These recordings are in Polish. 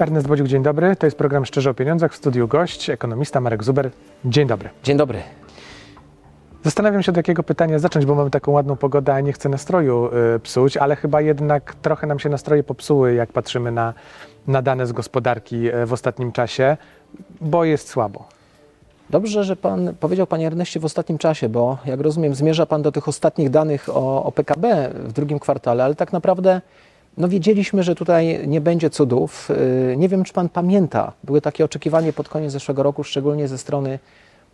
Ernest Bodziuk, dzień dobry. To jest program Szczerze o Pieniądzach. W studiu gość, ekonomista Marek Zuber. Dzień dobry. Dzień dobry. Zastanawiam się, od jakiego pytania zacząć, bo mamy taką ładną pogodę, a nie chcę nastroju y, psuć, ale chyba jednak trochę nam się nastroje popsuły, jak patrzymy na, na dane z gospodarki y, w ostatnim czasie, bo jest słabo. Dobrze, że pan powiedział, panie Erneście, w ostatnim czasie, bo jak rozumiem, zmierza pan do tych ostatnich danych o, o PKB w drugim kwartale, ale tak naprawdę no wiedzieliśmy, że tutaj nie będzie cudów. Yy, Nie wiem, czy pan pamięta, były takie oczekiwania pod koniec zeszłego roku, szczególnie ze strony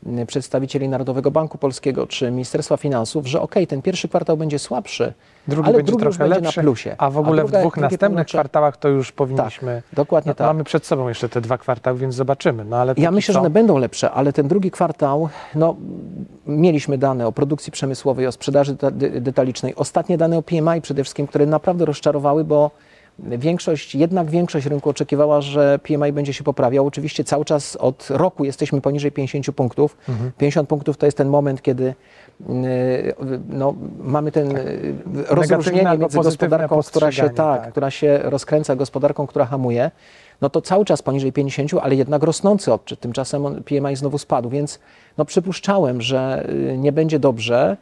yy, przedstawicieli Narodowego Banku Polskiego czy Ministerstwa Finansów, że okej, ten pierwszy kwartał będzie słabszy, Drugi ale będzie drugi trochę będzie lepszy, na plusie. a w ogóle druga- w dwóch następnych półrocze- kwartałach to już powinniśmy... Tak, dokładnie no, tak. Mamy przed sobą jeszcze te dwa kwartały, więc zobaczymy. No, ale Ja myślę, że one będą lepsze, ale ten drugi kwartał, no mieliśmy dane o produkcji przemysłowej, o sprzedaży deta- de- detalicznej, ostatnie dane o PMI przede wszystkim, które naprawdę rozczarowały, bo większość, jednak większość rynku oczekiwała, że PMI będzie się poprawiał. Oczywiście cały czas od roku jesteśmy poniżej 50 punktów. 50 punktów to jest ten moment, kiedy yy, no, mamy ten yy, rozróżnienie albo między gospodarką, która się, tak, tak. która się rozkręca, gospodarką, która hamuje, no to cały czas poniżej 50, ale jednak rosnący odczyt. Tymczasem PMI znowu spadł, więc no przypuszczałem, że y, nie będzie dobrze.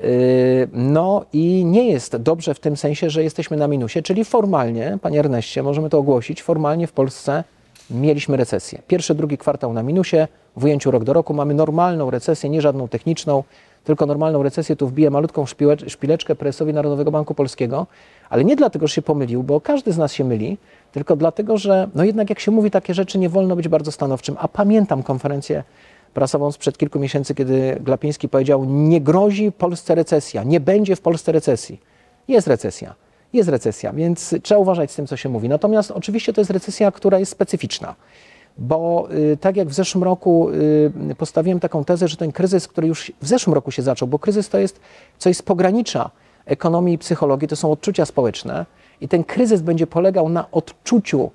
Y, No i nie jest dobrze w tym sensie, że jesteśmy na minusie, czyli formalnie, panie Erneście, możemy to ogłosić, formalnie w Polsce mieliśmy recesję. Pierwszy, drugi kwartał na minusie, w ujęciu rok do roku mamy normalną recesję, nie żadną techniczną, tylko normalną recesję. Tu wbiję malutką szpileczkę prezesowi Narodowego Banku Polskiego, ale nie dlatego, że się pomylił, bo każdy z nas się myli, tylko dlatego, że no jednak jak się mówi takie rzeczy, nie wolno być bardzo stanowczym. A pamiętam konferencję prasową sprzed kilku miesięcy, kiedy Glapiński powiedział, nie grozi Polsce recesja, nie będzie w Polsce recesji. Jest recesja. Jest recesja, więc trzeba uważać z tym, co się mówi. Natomiast oczywiście to jest recesja, która jest specyficzna bo y, tak jak w zeszłym roku y, postawiłem taką tezę, że ten kryzys, który już w zeszłym roku się zaczął, bo kryzys to jest coś z pogranicza ekonomii i psychologii, to są odczucia społeczne i ten kryzys będzie polegał na odczuciu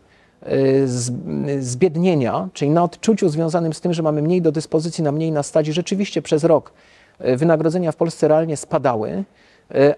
zbiednienia, czyli na odczuciu związanym z tym, że mamy mniej do dyspozycji, na mniej na stadzi. Rzeczywiście przez rok y, wynagrodzenia w Polsce realnie spadały.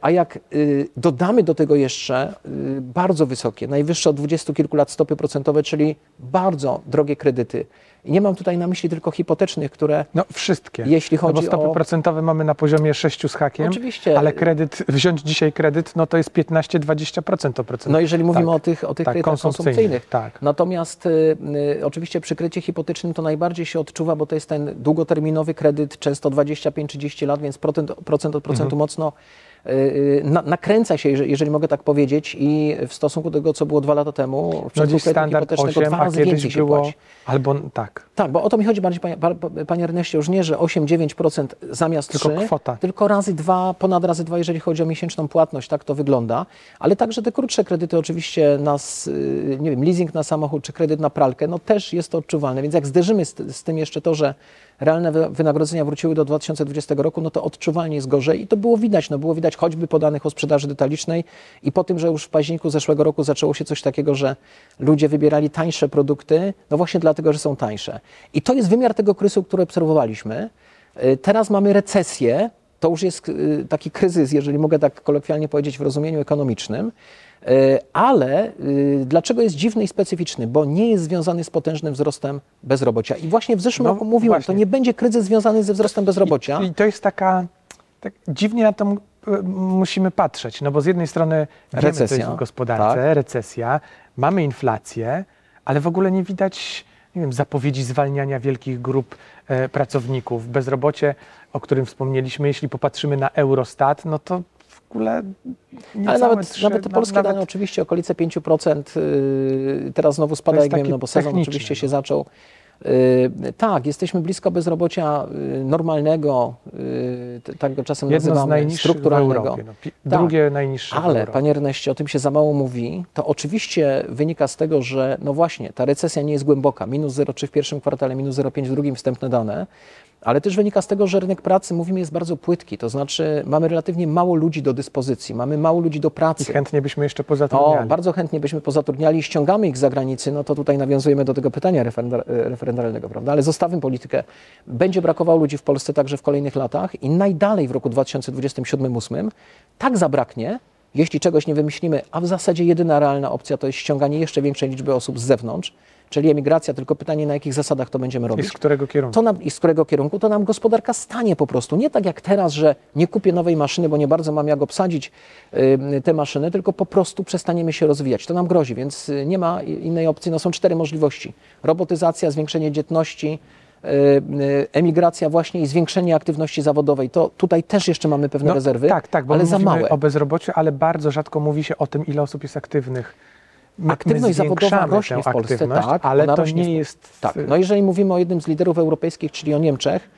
A jak y, dodamy do tego jeszcze y, bardzo wysokie, najwyższe od dwudziestu kilku lat stopy procentowe, czyli bardzo drogie kredyty. I nie mam tutaj na myśli tylko hipotecznych, które No wszystkie. Jeśli no bo chodzi stopy o- procentowe mamy na poziomie 6 z hakiem, Oczywiście. ale kredyt, wziąć dzisiaj kredyt, no to jest 15-20% to procent. No jeżeli mówimy Tak. o tych, o tych Tak, kredytach konsumpcyjnych, konsumpcyjnych. tak. Natomiast y, y, oczywiście przy kredycie hipotecznym to najbardziej się odczuwa, bo to jest ten długoterminowy kredyt, często 25-30 lat, więc procent, procent od procentu Mhm. mocno na, nakręca się, jeżeli, mogę tak powiedzieć i w stosunku do tego, co było dwa lata temu, w No przypadku kredytu standard hipotecznego 8, dwa razy więcej się było... płaci. Albo tak. Tak, bo o to mi chodzi bardziej, panie, pa- pa- panie Erneście, już nie, że 8-9% zamiast Tylko 3, kwota. tylko razy dwa, ponad razy dwa, jeżeli chodzi o miesięczną płatność, tak to wygląda. Ale także te krótsze kredyty, oczywiście nas, y, nie wiem, leasing na samochód czy kredyt na pralkę, no też jest to odczuwalne. Więc jak zderzymy z, z tym jeszcze to, że realne wy- wynagrodzenia wróciły do 2020 roku, no to odczuwalnie jest gorzej i to było widać, no było widać choćby po danych o sprzedaży detalicznej i po tym, że już w październiku zeszłego roku zaczęło się coś takiego, że ludzie wybierali tańsze produkty, no właśnie dlatego, że są tańsze. I to jest wymiar tego kryzysu, który obserwowaliśmy. Y, Teraz mamy recesję, to już jest y, taki kryzys, jeżeli mogę tak kolokwialnie powiedzieć w rozumieniu ekonomicznym, ale y, dlaczego jest dziwny i specyficzny? Bo nie jest związany z potężnym wzrostem bezrobocia. I właśnie w zeszłym No roku mówiłem, właśnie. to nie będzie kryzys związany ze wzrostem bezrobocia. I, I to jest taka, tak dziwnie na to musimy patrzeć, no bo z jednej strony wiemy, Recesja, jest w gospodarce, tak. recesja, mamy inflację, ale w ogóle nie widać nie wiem, zapowiedzi zwalniania wielkich grup e, pracowników. Bezrobocie, o którym wspomnieliśmy, jeśli popatrzymy na Eurostat, no to ogóle Ale nawet, trzy- nawet te polskie nawet- dane oczywiście okolice 5%, yy, teraz znowu spada, jak wiem, no bo sezon oczywiście no. się zaczął. Yy, tak, jesteśmy blisko bezrobocia yy, normalnego, yy, tak go czasem Jedno nazywamy, strukturalnego. Europie, no, pi- Tak. drugie najniższe Ale, panie Erneście, o tym się za mało mówi. To oczywiście wynika z tego, że no właśnie, ta recesja nie jest głęboka. Minus 0,3 w pierwszym kwartale, minus 0,5 w drugim, wstępne dane. Ale też wynika z tego, że rynek pracy, mówimy, jest bardzo płytki. To znaczy mamy relatywnie mało ludzi do dyspozycji, mamy mało ludzi do I pracy. chętnie byśmy jeszcze O, pozatrudniali. bardzo chętnie byśmy pozatrudniali i ściągamy ich z zagranicy, no to tutaj nawiązujemy do tego pytania referenda- referendalnego, prawda? Ale zostawmy politykę. Będzie brakowało ludzi w Polsce także w kolejnych latach i najdalej w roku 2027-2028 tak zabraknie, jeśli czegoś nie wymyślimy, a w zasadzie jedyna realna opcja to jest ściąganie jeszcze większej liczby osób z zewnątrz, czyli emigracja, tylko pytanie na jakich zasadach to będziemy I robić. z którego kierunku? To nam, I z którego kierunku to nam gospodarka stanie po prostu. Nie tak jak teraz, że nie kupię nowej maszyny, bo nie bardzo mam jak obsadzić y, te maszyny, tylko po prostu przestaniemy się rozwijać. To nam grozi, więc y, nie ma i- innej opcji. No, są cztery możliwości. Robotyzacja, zwiększenie dzietności, y, emigracja właśnie i zwiększenie aktywności zawodowej. To tutaj też jeszcze mamy pewne rezerwy, Tak, tak, bo ale za małe. o bezrobociu, ale bardzo rzadko mówi się o tym, ile osób jest aktywnych. My, Aktywność my zawodowa rośnie w Polsce, tak, ale to w- nie jest... Tak, no jeżeli mówimy o jednym z liderów europejskich, czyli o Niemczech,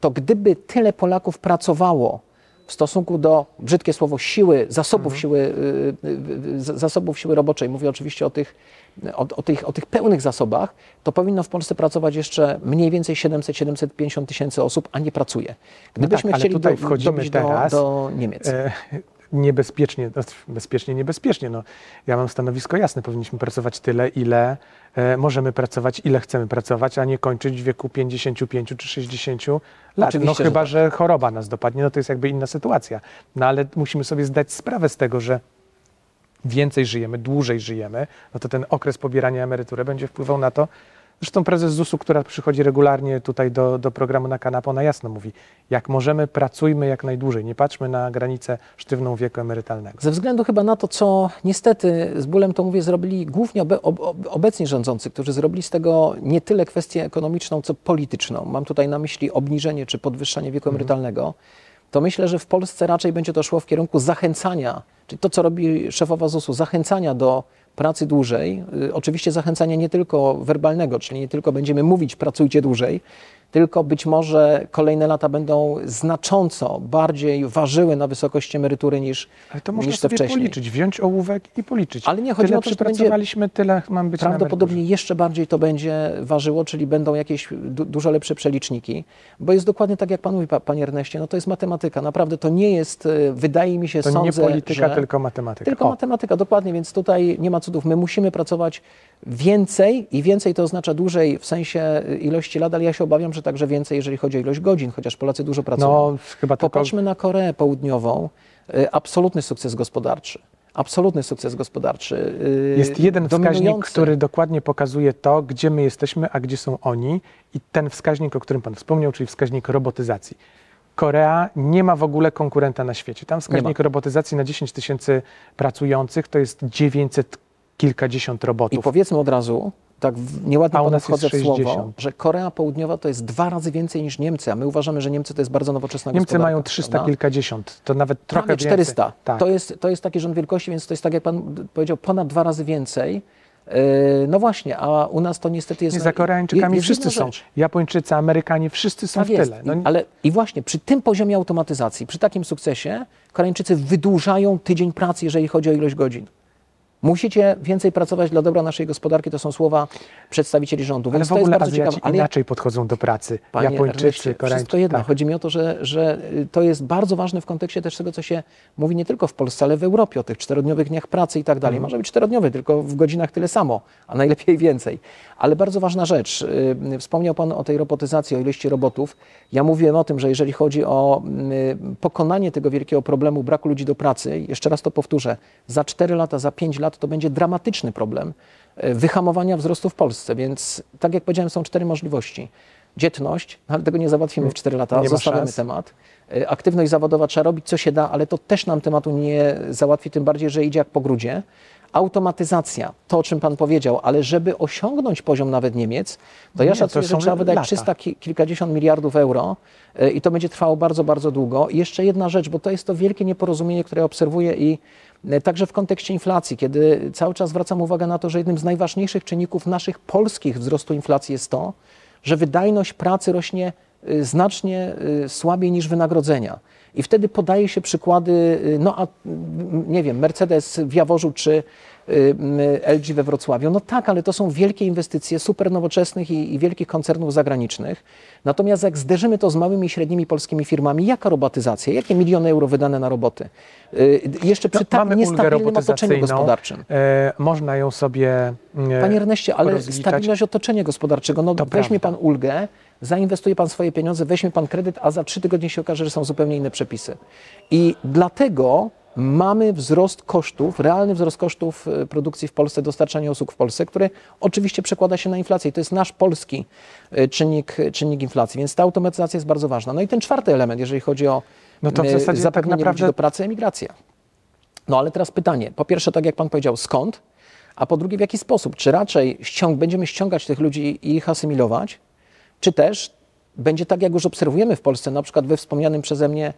to gdyby tyle Polaków pracowało w stosunku do, brzydkie słowo, siły, zasobów, siły, y, y, y, zasobów siły roboczej, mówię oczywiście o tych, o, o, tych, o tych pełnych zasobach, to powinno w Polsce pracować jeszcze mniej więcej 700-750 tysięcy osób, a nie pracuje. Gdybyśmy tak, ale chcieli tutaj do, wchodzimy teraz, do, do Niemiec. E, niebezpiecznie, no, bezpiecznie, niebezpiecznie. No, ja mam stanowisko jasne, powinniśmy pracować tyle, ile e, możemy pracować, ile chcemy pracować, a nie kończyć w wieku 55 czy 60 lat. no Oczywiście, że chyba, tak. że choroba nas dopadnie, no to jest jakby inna sytuacja. No ale musimy sobie zdać sprawę z tego, że więcej żyjemy, dłużej żyjemy, no to ten okres pobierania emerytury będzie wpływał na to. Zresztą prezes ZUS-u, która przychodzi regularnie tutaj do, do programu na kanapę, ona jasno mówi, jak możemy, pracujmy jak najdłużej, nie patrzmy na granicę sztywną wieku emerytalnego. Ze względu chyba na to, co niestety z bólem to mówię, zrobili głównie ob, ob- obecni rządzący, którzy zrobili z tego nie tyle kwestię ekonomiczną, co polityczną. Mam tutaj na myśli obniżenie czy podwyższanie wieku emerytalnego. To myślę, że w Polsce raczej będzie to szło w kierunku zachęcania, czyli to, co robi szefowa ZUS-u, zachęcania do pracy dłużej. Y, Oczywiście zachęcania nie tylko werbalnego, czyli nie tylko będziemy mówić pracujcie dłużej, tylko być może kolejne lata będą znacząco bardziej ważyły na wysokości emerytury niż, Ale to można niż te sobie wcześniej. policzyć, wziąć ołówek i policzyć. Ale nie chodzi tyle o to, że przypracowaliśmy, tyle mam być Prawdopodobnie jeszcze bardziej to będzie ważyło, czyli będą jakieś du dużo lepsze przeliczniki, bo jest dokładnie tak, jak Pan mówi, pa, Panie Erneście, no to jest matematyka. Naprawdę to nie jest, e, wydaje mi się, To sądzę, nie polityka, że... tylko matematyka. Tylko O, matematyka, dokładnie, więc tutaj nie ma cudów. My musimy pracować więcej i więcej to oznacza dłużej w sensie y, ilości lat, ale ja się obawiam, że także więcej, jeżeli chodzi o ilość godzin, chociaż Polacy dużo pracują. no chyba tylko... Popatrzmy na Koreę Południową. Y, Absolutny sukces gospodarczy. Absolutny sukces gospodarczy. y, Jest jeden wskaźnik, dominujący. który dokładnie pokazuje to, gdzie my jesteśmy, a gdzie są oni. I ten wskaźnik, o którym Pan wspomniał, czyli wskaźnik robotyzacji. Korea nie ma w ogóle konkurenta na świecie. Tam wskaźnik robotyzacji na 10 tysięcy pracujących to jest 900 kilkadziesiąt I robotów. powiedzmy od razu, tak nieładnie A u panu nas jest wchodzę w słowo, 60. że Korea Południowa to jest dwa razy więcej niż Niemcy, a my uważamy, że Niemcy to jest bardzo nowoczesna Niemcy mają 300 prawda? kilkadziesiąt, to nawet trochę Prawie 400. więcej. Tak. To, jest, to jest taki rząd wielkości, więc to jest tak, jak pan powiedział, ponad dwa razy więcej. Yy, No właśnie, a u nas to niestety jest... Nie, za Koreańczykami jest wszyscy są. Japończycy, Amerykanie, wszyscy są Tak w jest. tyle. No, I, ale i właśnie przy tym poziomie automatyzacji, przy takim sukcesie, Koreańczycy wydłużają tydzień pracy, jeżeli chodzi o ilość godzin. Musicie więcej pracować dla dobra naszej gospodarki, to są słowa przedstawicieli rządu. ale Więc w to jest ogóle bardzo Azjaci ciekawe. Inaczej podchodzą do pracy. Panie Japończycy, Koreańczycy. Wszystko jedno. tak. Chodzi mi o to, że, że to jest bardzo ważne w kontekście też tego, co się mówi nie tylko w Polsce, ale w Europie, o tych czterodniowych dniach pracy i tak dalej. Mhm. Może być czterodniowy, tylko w godzinach tyle samo, a najlepiej więcej. Ale bardzo ważna rzecz. y, Wspomniał Pan o tej robotyzacji, o ilości robotów. Ja mówiłem o tym, że jeżeli chodzi o y, pokonanie tego wielkiego problemu braku ludzi do pracy, jeszcze raz to powtórzę, za 4 lata, za 5 lat to będzie dramatyczny problem y, wyhamowania wzrostu w Polsce. Więc tak jak powiedziałem, są cztery możliwości. Dzietność, no ale tego nie załatwimy w 4 lata, Nie zostawiamy temat. Y, Aktywność zawodowa trzeba robić, co się da, ale to też nam tematu nie załatwi, tym bardziej, że idzie jak po grudzie. Automatyzacja, to o czym Pan powiedział, ale żeby osiągnąć poziom nawet Niemiec, to ja Nie, to szacuję, że są trzeba wydać lata. 300 ki- kilkadziesiąt miliardów euro y, i to będzie trwało bardzo, bardzo długo. I jeszcze jedna rzecz, bo to jest to wielkie nieporozumienie, które obserwuję i także w kontekście inflacji, kiedy cały czas zwracam uwagę na to, że jednym z najważniejszych czynników naszych polskich wzrostu inflacji jest to, że wydajność pracy rośnie y, znacznie y, słabiej niż wynagrodzenia. I wtedy podaje się przykłady, no a nie wiem, Mercedes w Jaworzu czy LG we Wrocławiu. No tak, ale to są wielkie inwestycje super nowoczesnych i, i wielkich koncernów zagranicznych. Natomiast jak zderzymy to z małymi i średnimi polskimi firmami, jaka robotyzacja, jakie miliony euro wydane na roboty? Y, Jeszcze przy No, tak niestabilnym otoczeniu gospodarczym. E, można ją sobie e, Panie Erneście, ale rozliczać. stabilność otoczenia gospodarczego, no To weźmie prawda. Pan ulgę, zainwestuje Pan swoje pieniądze, weźmie Pan kredyt, a za trzy tygodnie się okaże, że są zupełnie inne przepisy. I dlatego mamy wzrost kosztów, realny wzrost kosztów e, produkcji w Polsce, dostarczania usług w Polsce, który oczywiście przekłada się na inflację. I to jest nasz polski e, czynnik, czynnik inflacji, więc ta automatyzacja jest bardzo ważna. No i ten czwarty element, jeżeli chodzi o No to w zasadzie tak zapewnienie naprawdę- ludzi do pracy, emigracja. No ale teraz pytanie, po pierwsze, tak jak Pan powiedział, skąd? A po drugie, w jaki sposób? Czy raczej ściąg, będziemy ściągać tych ludzi i ich asymilować, czy też będzie tak, jak już obserwujemy w Polsce, na przykład we wspomnianym przeze mnie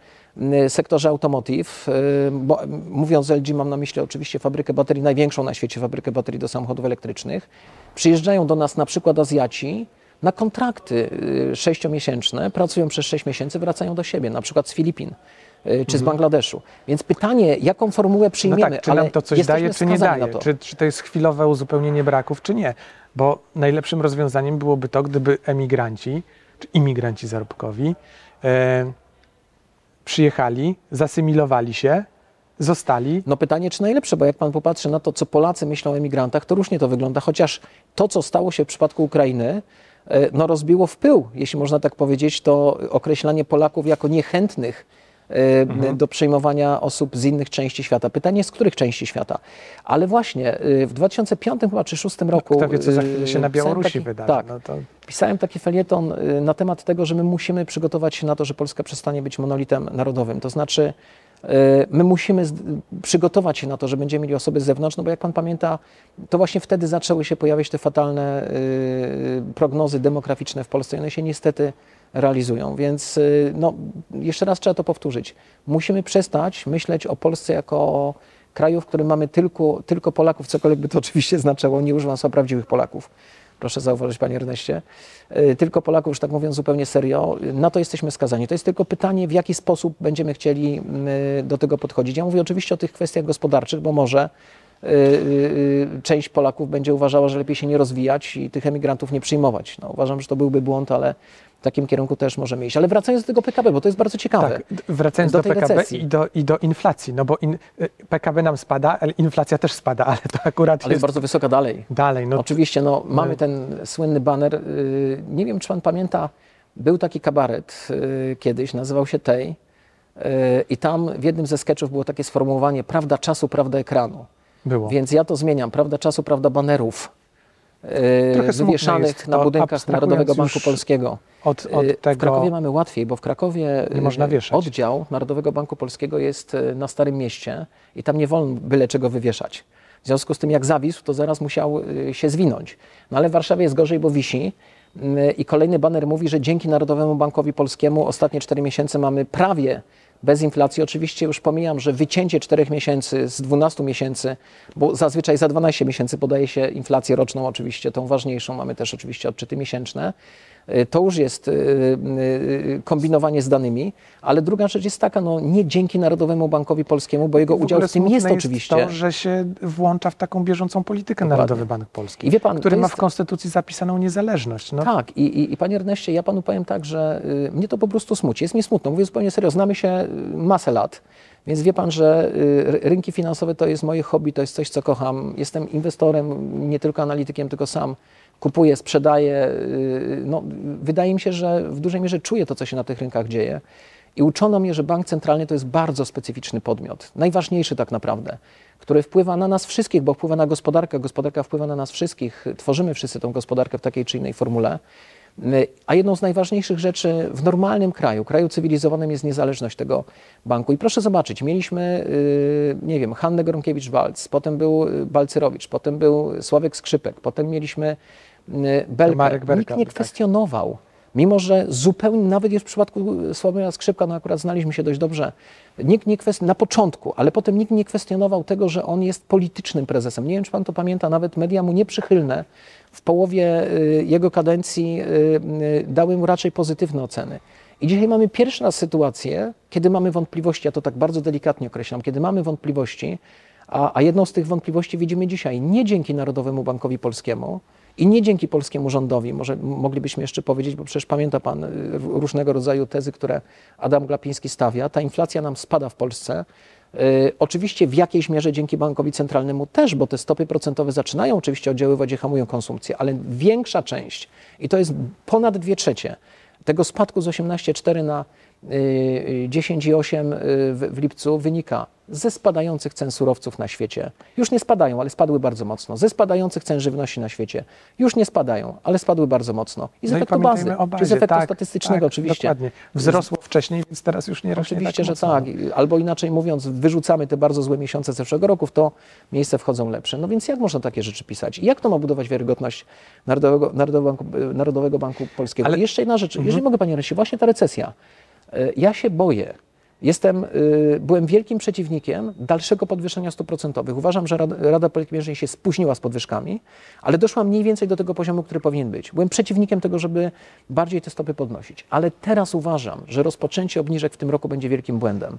sektorze automotive, y, bo mówiąc LG mam na myśli oczywiście fabrykę baterii, największą na świecie fabrykę baterii do samochodów elektrycznych. Przyjeżdżają do nas na przykład Azjaci na kontrakty y, sześciomiesięczne, pracują przez sześć miesięcy, wracają do siebie, na przykład z Filipin y, czy z Bangladeszu. Więc pytanie, jaką formułę Mhm. No przyjmiemy, tak, czy nam to coś daje, czy nie daje? Czy, czy to jest chwilowe uzupełnienie braków, czy nie? Bo najlepszym rozwiązaniem byłoby to, gdyby emigranci, czy imigranci zarobkowi e, przyjechali, zasymilowali się, zostali. No pytanie, czy najlepsze, bo jak pan popatrzy na to, co Polacy myślą o emigrantach, to różnie to wygląda, chociaż to, co stało się w przypadku Ukrainy, e, no rozbiło w pył, jeśli można tak powiedzieć, to określanie Polaków jako niechętnych e, do przyjmowania osób z innych części świata. Pytanie, z których części świata? Ale właśnie e, w 2005 chyba czy 2006 roku... Kto wie, co za chwilę się na Białorusi taki- wydarzy. Tak, No to, Pisałem taki felieton y, na temat tego, że my musimy przygotować się na to, że Polska przestanie być monolitem narodowym. To znaczy, y, my musimy przygotować się na to, że będziemy mieli osoby z zewnątrz, no bo jak pan pamięta, to właśnie wtedy zaczęły się pojawiać te fatalne y, prognozy demograficzne w Polsce i one się niestety realizują. Więc y, no, jeszcze raz trzeba to powtórzyć. Musimy przestać myśleć o Polsce jako o kraju, w którym mamy tylko, tylko Polaków, cokolwiek by to oczywiście znaczyło. Nie używam słowa prawdziwych Polaków. Proszę zauważyć, panie Erneście. Y, Tylko Polaków, już tak mówiąc zupełnie serio, na to jesteśmy skazani. To jest tylko pytanie, w jaki sposób będziemy chcieli y, do tego podchodzić. Ja mówię oczywiście o tych kwestiach gospodarczych, bo może y, część Polaków będzie uważała, że lepiej się nie rozwijać i tych emigrantów nie przyjmować. No, uważam, że to byłby błąd, ale w takim kierunku też możemy iść. Ale wracając do tego PKB, bo to jest bardzo ciekawe. tak, wracając Do do, PKB recesji. i do, i do inflacji, no bo in, y, PKB nam spada, ale inflacja też spada, ale to akurat Ale jest bardzo wysoka dalej. dalej. No, Oczywiście, no, mamy my- ten słynny baner. y, Nie wiem, czy pan pamięta, był taki kabaret y, kiedyś, nazywał się Tej. y, I tam w jednym ze sketchów było takie sformułowanie prawda czasu, prawda ekranu. było. Więc ja to zmieniam. Prawda czasu, prawda banerów. Y, Trochę Wywieszanych na budynkach Narodowego Banku Polskiego. Od, od W tego Krakowie mamy łatwiej, bo w Krakowie wieszać. oddział Narodowego Banku Polskiego jest na Starym Mieście i tam nie wolno byle czego wywieszać. W związku z tym, jak zawisł, to zaraz musiał się zwinąć. No ale w Warszawie jest gorzej, bo wisi. Y, I kolejny baner mówi, że dzięki Narodowemu Bankowi Polskiemu ostatnie 4 miesiące mamy prawie bez inflacji. Oczywiście już pomijam, że wycięcie 4 miesięcy z 12 miesięcy, bo zazwyczaj za 12 miesięcy podaje się inflację roczną, oczywiście tą ważniejszą. Mamy też oczywiście odczyty miesięczne. Y, To już jest y, y, kombinowanie z danymi, ale druga rzecz jest taka, no nie dzięki Narodowemu Bankowi Polskiemu, bo jego W udział w tym smutne jest oczywiście. to, że się włącza w taką bieżącą politykę Dokładnie. Narodowy Bank Polski, I wie pan, który to ma jest- w Konstytucji zapisaną niezależność. No, Tak, i, i, i panie Erneście, ja panu powiem tak, że mnie to po prostu smuci. Jest mi smutno, mówię zupełnie serio. Znamy się masę lat, więc wie pan, że ry- rynki finansowe to jest moje hobby, to jest coś, co kocham. Jestem inwestorem, nie tylko analitykiem, tylko sam kupuję, sprzedaję. y, No, wydaje mi się, że w dużej mierze czuję to, co się na tych rynkach dzieje. I uczono mnie, że bank centralny to jest bardzo specyficzny podmiot, najważniejszy tak naprawdę, który wpływa na nas wszystkich, bo wpływa na gospodarkę, gospodarka wpływa na nas wszystkich, tworzymy wszyscy tą gospodarkę w takiej czy innej formule. A jedną z najważniejszych rzeczy w normalnym kraju, kraju cywilizowanym jest niezależność tego banku. I proszę zobaczyć, mieliśmy, y, nie wiem, Hannę Gronkiewicz-Waltz, potem był y, Balcerowicz, potem był Sławek Skrzypek, potem mieliśmy y, Belkę. Marek Belka Nikt nie tak. kwestionował. Mimo, że zupełnie, nawet już w przypadku Sławomira Skrzypka, no akurat znaliśmy się dość dobrze, nikt nie kwest... na początku, ale potem nikt nie kwestionował tego, że on jest politycznym prezesem. Nie wiem, czy pan to pamięta, nawet media mu nieprzychylne w połowie y, jego kadencji y, y, dały mu raczej pozytywne oceny. I dzisiaj mamy pierwszy raz sytuację, kiedy mamy wątpliwości, ja to tak bardzo delikatnie określam, kiedy mamy wątpliwości, a, a jedną z tych wątpliwości widzimy dzisiaj nie dzięki Narodowemu Bankowi Polskiemu i nie dzięki polskiemu rządowi, może moglibyśmy jeszcze powiedzieć, bo przecież pamięta Pan y, różnego rodzaju tezy, które Adam Glapiński stawia. Ta inflacja nam spada w Polsce. Y, Oczywiście w jakiejś mierze dzięki bankowi centralnemu też, bo te stopy procentowe zaczynają oczywiście oddziaływać i hamują konsumpcję, ale większa część, i to jest ponad dwie trzecie, tego spadku z 18,4 na 10,8 y, w, w lipcu wynika ze spadających cen surowców na świecie. Już nie spadają, ale spadły bardzo mocno. Ze spadających cen żywności na świecie. Już nie spadają, ale spadły bardzo mocno. I z No i efektu pamiętajmy bazy, bazie, czy z efektu tak, statystycznego tak, oczywiście. Dokładnie. Wzrosło wcześniej, więc teraz już nie rośnie Oczywiście, tak że mocno. tak. Albo inaczej mówiąc, wyrzucamy te bardzo złe miesiące z zeszłego roku, w to miejsce wchodzą lepsze. No więc jak można takie rzeczy pisać? I jak to ma budować wiarygodność Narodowego, Narodowego, Banku, Narodowego Banku Polskiego? Ale- I jeszcze jedna rzecz, Mhm. jeżeli mogę Panie Resie, właśnie ta recesja. E, Ja się boję. Jestem, y, byłem wielkim przeciwnikiem dalszego podwyższenia stóp procentowych. Uważam, że Rada, Rada Polityki Pieniężnej się spóźniła z podwyżkami, ale doszła mniej więcej do tego poziomu, który powinien być. Byłem przeciwnikiem tego, żeby bardziej te stopy podnosić, ale teraz uważam, że rozpoczęcie obniżek w tym roku będzie wielkim błędem.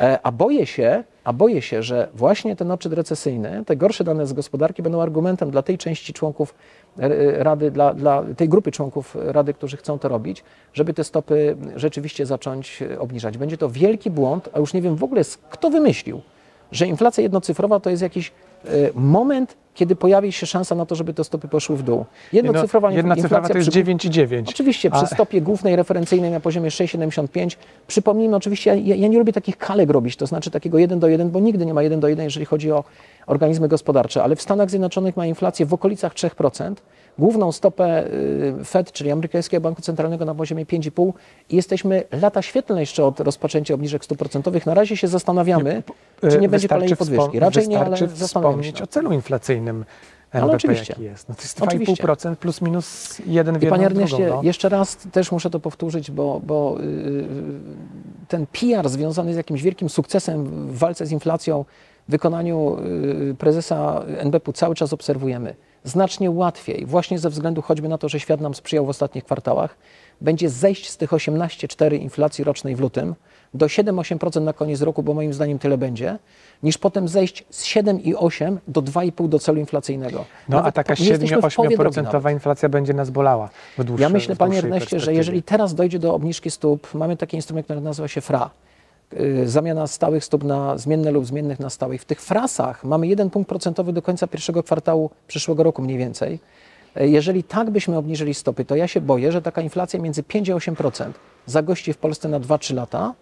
E, A boję się, a boję się, że właśnie ten odczyt recesyjny, te gorsze dane z gospodarki będą argumentem dla tej części członków e, Rady, dla, dla tej grupy członków Rady, którzy chcą to robić, żeby te stopy rzeczywiście zacząć e, obniżać. Będzie to wielki błąd, a już nie wiem w ogóle kto wymyślił, że inflacja jednocyfrowa to jest jakiś e, moment, kiedy pojawi się szansa na to, żeby te stopy poszły w dół. Jednocyfrowa no, jedna inflacja to jest przy- 9,9. Oczywiście, przy stopie głównej referencyjnej na poziomie 6,75. Przypomnijmy, oczywiście, ja, ja nie lubię takich kalek robić, to znaczy takiego 1 do 1, bo nigdy nie ma 1 do 1, jeżeli chodzi o organizmy gospodarcze, ale w Stanach Zjednoczonych ma inflację w okolicach 3%, główną stopę y, Fed, czyli amerykańskiego banku centralnego na poziomie 5,5 i jesteśmy lata świetlne jeszcze od rozpoczęcia obniżek stóp procentowych. Na razie się zastanawiamy, czy nie będzie Wystarczy kolejnej podwyżki. Raczej nie, ale zastanawiamy wspomnieć się. o celu inflacyjnym Ale NBP, oczywiście. jaki jest. No to jest Oczywiście. 2,5% plus minus 1 w I panie Erneście, drugą. No. jeszcze raz też muszę to powtórzyć, bo, bo yy, ten PR związany z jakimś wielkim sukcesem w walce z inflacją, w wykonaniu yy, prezesa NBP cały czas obserwujemy. Znacznie łatwiej, właśnie ze względu choćby na to, że świat nam sprzyjał w ostatnich kwartałach, będzie zejść z tych 18,4 inflacji rocznej w lutym do 7-8% na koniec roku, bo moim zdaniem tyle będzie, niż potem zejść z 7,8 do 2,5 do celu inflacyjnego. No a Nawet taka drogi nawet. 7-8% inflacja będzie nas bolała w dłuższej Ja myślę, panie Erneście, że jeżeli teraz dojdzie do obniżki stóp, mamy taki instrument, który nazywa się FRA. yy, Zamiana stałych stóp na zmienne lub zmiennych na stałych. W tych frasach mamy jeden punkt procentowy do końca pierwszego kwartału przyszłego roku mniej więcej. Yy, Jeżeli tak byśmy obniżyli stopy, to ja się boję, że taka inflacja między 5 i 8% zagości w Polsce na 2-3 lata,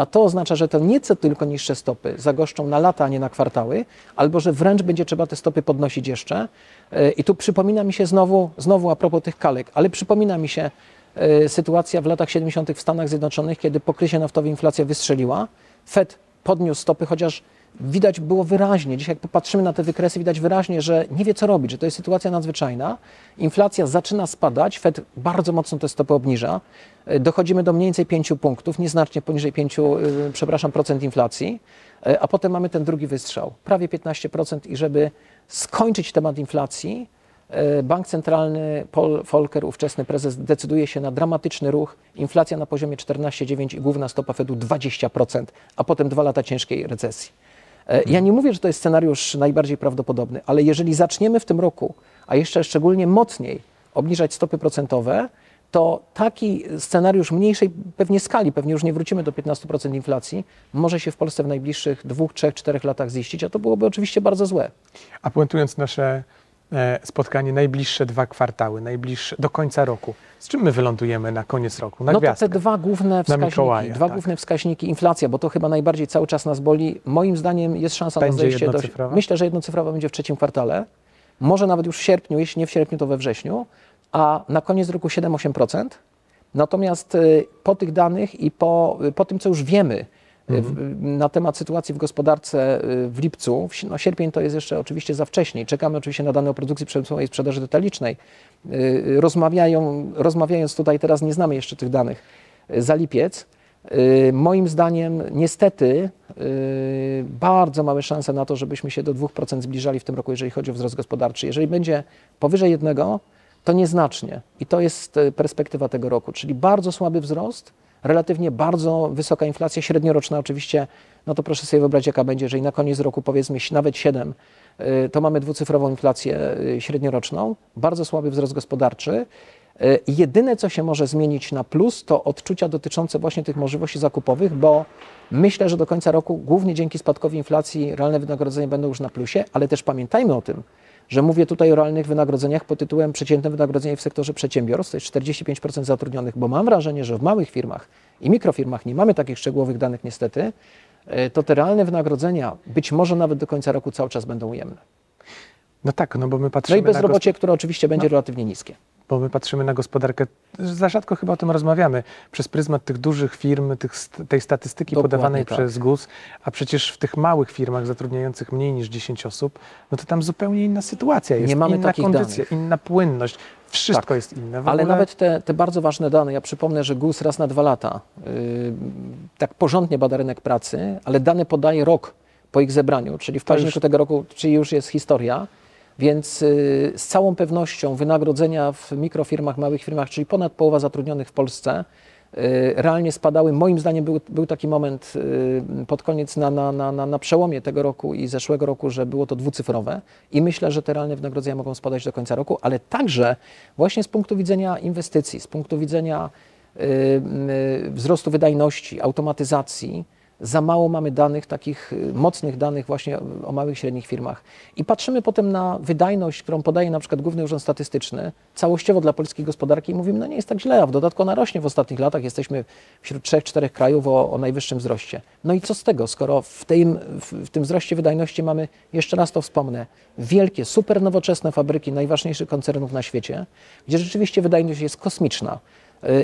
a to oznacza, że to nieco tylko niższe stopy zagoszczą na lata, a nie na kwartały, albo że wręcz będzie trzeba te stopy podnosić jeszcze. Yy, I tu przypomina mi się znowu, znowu a propos tych kalek, ale przypomina mi się yy, sytuacja w latach 70. w Stanach Zjednoczonych, kiedy po kryzie naftowej inflacja wystrzeliła. Fed podniósł stopy, chociaż widać było wyraźnie, dzisiaj jak popatrzymy na te wykresy, widać wyraźnie, że nie wie co robić, że to jest sytuacja nadzwyczajna. Inflacja zaczyna spadać, Fed bardzo mocno te stopy obniża. Yy, Dochodzimy do mniej więcej 5 punktów, nieznacznie poniżej 5, yy, przepraszam, procent inflacji. Yy, A potem mamy ten drugi wystrzał, prawie 15% i żeby skończyć temat inflacji, E, Bank Centralny Paul Volcker, ówczesny prezes, decyduje się na dramatyczny ruch. Inflacja na poziomie 14,9 i główna stopa Fedu 20%, a potem dwa lata ciężkiej recesji. E, Ja nie mówię, że to jest scenariusz najbardziej prawdopodobny, ale jeżeli zaczniemy w tym roku, a jeszcze szczególnie mocniej obniżać stopy procentowe, to taki scenariusz mniejszej pewnie skali, pewnie już nie wrócimy do 15% inflacji, może się w Polsce w najbliższych dwóch, trzech, czterech latach ziścić, a to byłoby oczywiście bardzo złe. A puentując nasze spotkanie, najbliższe dwa kwartały, najbliższe do końca roku, z czym my wylądujemy na koniec roku? Na No to gwiazdkę. te dwa główne wskaźniki, dwa tak. główne wskaźniki, inflacja, bo to chyba najbardziej cały czas nas boli. Moim zdaniem jest szansa Będzie na zejście do... Myślę, że jednocyfrowa będzie w trzecim kwartale, może nawet już w sierpniu, jeśli nie w sierpniu, to we wrześniu, a na koniec roku 7-8%. Natomiast y, po tych danych i po, po tym, co już wiemy w, na temat sytuacji w gospodarce y, w lipcu, no sierpień to jest jeszcze oczywiście za wcześnie, czekamy oczywiście na dane o produkcji przemysłowej i sprzedaży detalicznej. Y, Rozmawiają, rozmawiając tutaj teraz, nie znamy jeszcze tych danych y, za lipiec. Moim zdaniem, niestety, bardzo małe szanse na to, żebyśmy się do 2% zbliżali w tym roku, jeżeli chodzi o wzrost gospodarczy. Jeżeli będzie powyżej jednego, to nieznacznie. I to jest perspektywa tego roku, czyli bardzo słaby wzrost, relatywnie bardzo wysoka inflacja, średnioroczna oczywiście, no to proszę sobie wyobrazić, jaka będzie, jeżeli na koniec roku powiedzmy nawet 7, e, to mamy dwucyfrową inflację e, średnioroczną, bardzo słaby wzrost gospodarczy. I Jedyne, co się może zmienić na plus, to odczucia dotyczące właśnie tych możliwości zakupowych, bo myślę, że do końca roku, głównie dzięki spadkowi inflacji, realne wynagrodzenia będą już na plusie, ale też pamiętajmy o tym, że mówię tutaj o realnych wynagrodzeniach pod tytułem przeciętne wynagrodzenie w sektorze przedsiębiorstw, to jest 45% zatrudnionych, bo mam wrażenie, że w małych firmach i mikrofirmach nie mamy takich szczegółowych danych niestety, e, to te realne wynagrodzenia być może nawet do końca roku cały czas będą ujemne. No tak, no bo my No patrzymy i na gos- bezrobocie, które oczywiście będzie No. relatywnie niskie. Bo my patrzymy na gospodarkę, za rzadko chyba o tym rozmawiamy, przez pryzmat tych dużych firm, tych, tej statystyki Dokładnie podawanej tak. przez GUS, a przecież w tych małych firmach zatrudniających mniej niż 10 osób, no to tam zupełnie inna sytuacja jest, Nie mamy inna takich kondycja, danych. inna płynność, wszystko Tak. jest inne. W Ale nawet te, te bardzo ważne dane, ja przypomnę, że GUS raz na dwa lata yy, tak porządnie bada rynek pracy, ale dane podaje rok po ich zebraniu, czyli w październiku już- tego roku, czyli już jest historia, więc yy, z całą pewnością wynagrodzenia w mikrofirmach, małych firmach, czyli ponad połowa zatrudnionych w Polsce, yy, realnie spadały. Moim zdaniem był, był taki moment yy, pod koniec na, na, na, na, przełomie tego roku i zeszłego roku, że było to dwucyfrowe i myślę, że te realne wynagrodzenia mogą spadać do końca roku, ale także właśnie z punktu widzenia inwestycji, z punktu widzenia y, y, wzrostu wydajności, automatyzacji, za mało mamy danych, takich y, mocnych danych właśnie o- małych i średnich firmach. I patrzymy potem na wydajność, którą podaje na przykład Główny Urząd Statystyczny, całościowo dla polskiej gospodarki i mówimy, no nie jest tak źle, a w dodatku ona rośnie w ostatnich latach, jesteśmy wśród trzech, czterech krajów o, o najwyższym wzroście. No i co z tego, skoro w tym, w tym wzroście wydajności mamy, jeszcze raz to wspomnę, wielkie, super nowoczesne fabryki najważniejszych koncernów na świecie, gdzie rzeczywiście wydajność jest kosmiczna.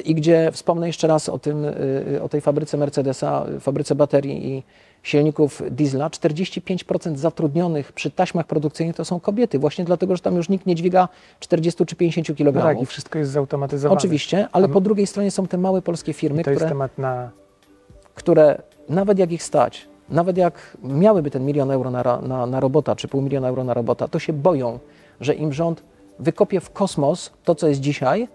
I gdzie wspomnę jeszcze raz o, tym, y, o tej fabryce Mercedesa, y, fabryce baterii i silników diesla. 45% zatrudnionych przy taśmach produkcyjnych to są kobiety, właśnie dlatego, że tam już nikt nie dźwiga 40 czy 50 No kg. tak, i wszystko jest zautomatyzowane. Oczywiście, ale po drugiej stronie są te małe polskie firmy, które, na... które nawet jak ich stać, nawet jak miałyby ten milion euro na, na, na robota, czy pół miliona euro na robota, to się boją, że im rząd wykopie w kosmos to, co jest dzisiaj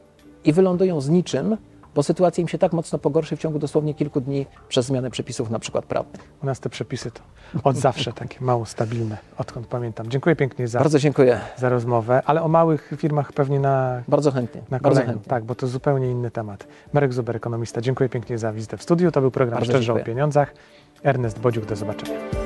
i wylądują z niczym, bo sytuacja im się tak mocno pogorszy w ciągu dosłownie kilku dni przez zmianę przepisów na przykład prawnych. U nas te przepisy to od zawsze takie mało stabilne, odkąd pamiętam. Dziękuję pięknie za, Bardzo dziękuję. za rozmowę, ale o małych firmach pewnie na, Bardzo chętnie. na bardzo chętnie. Tak, bo to zupełnie inny temat. Marek Zuber, ekonomista. Dziękuję pięknie za wizytę w studiu. To był program Bardzo Szczerze o dziękuję. pieniądzach. Ernest Bodziuk, do zobaczenia.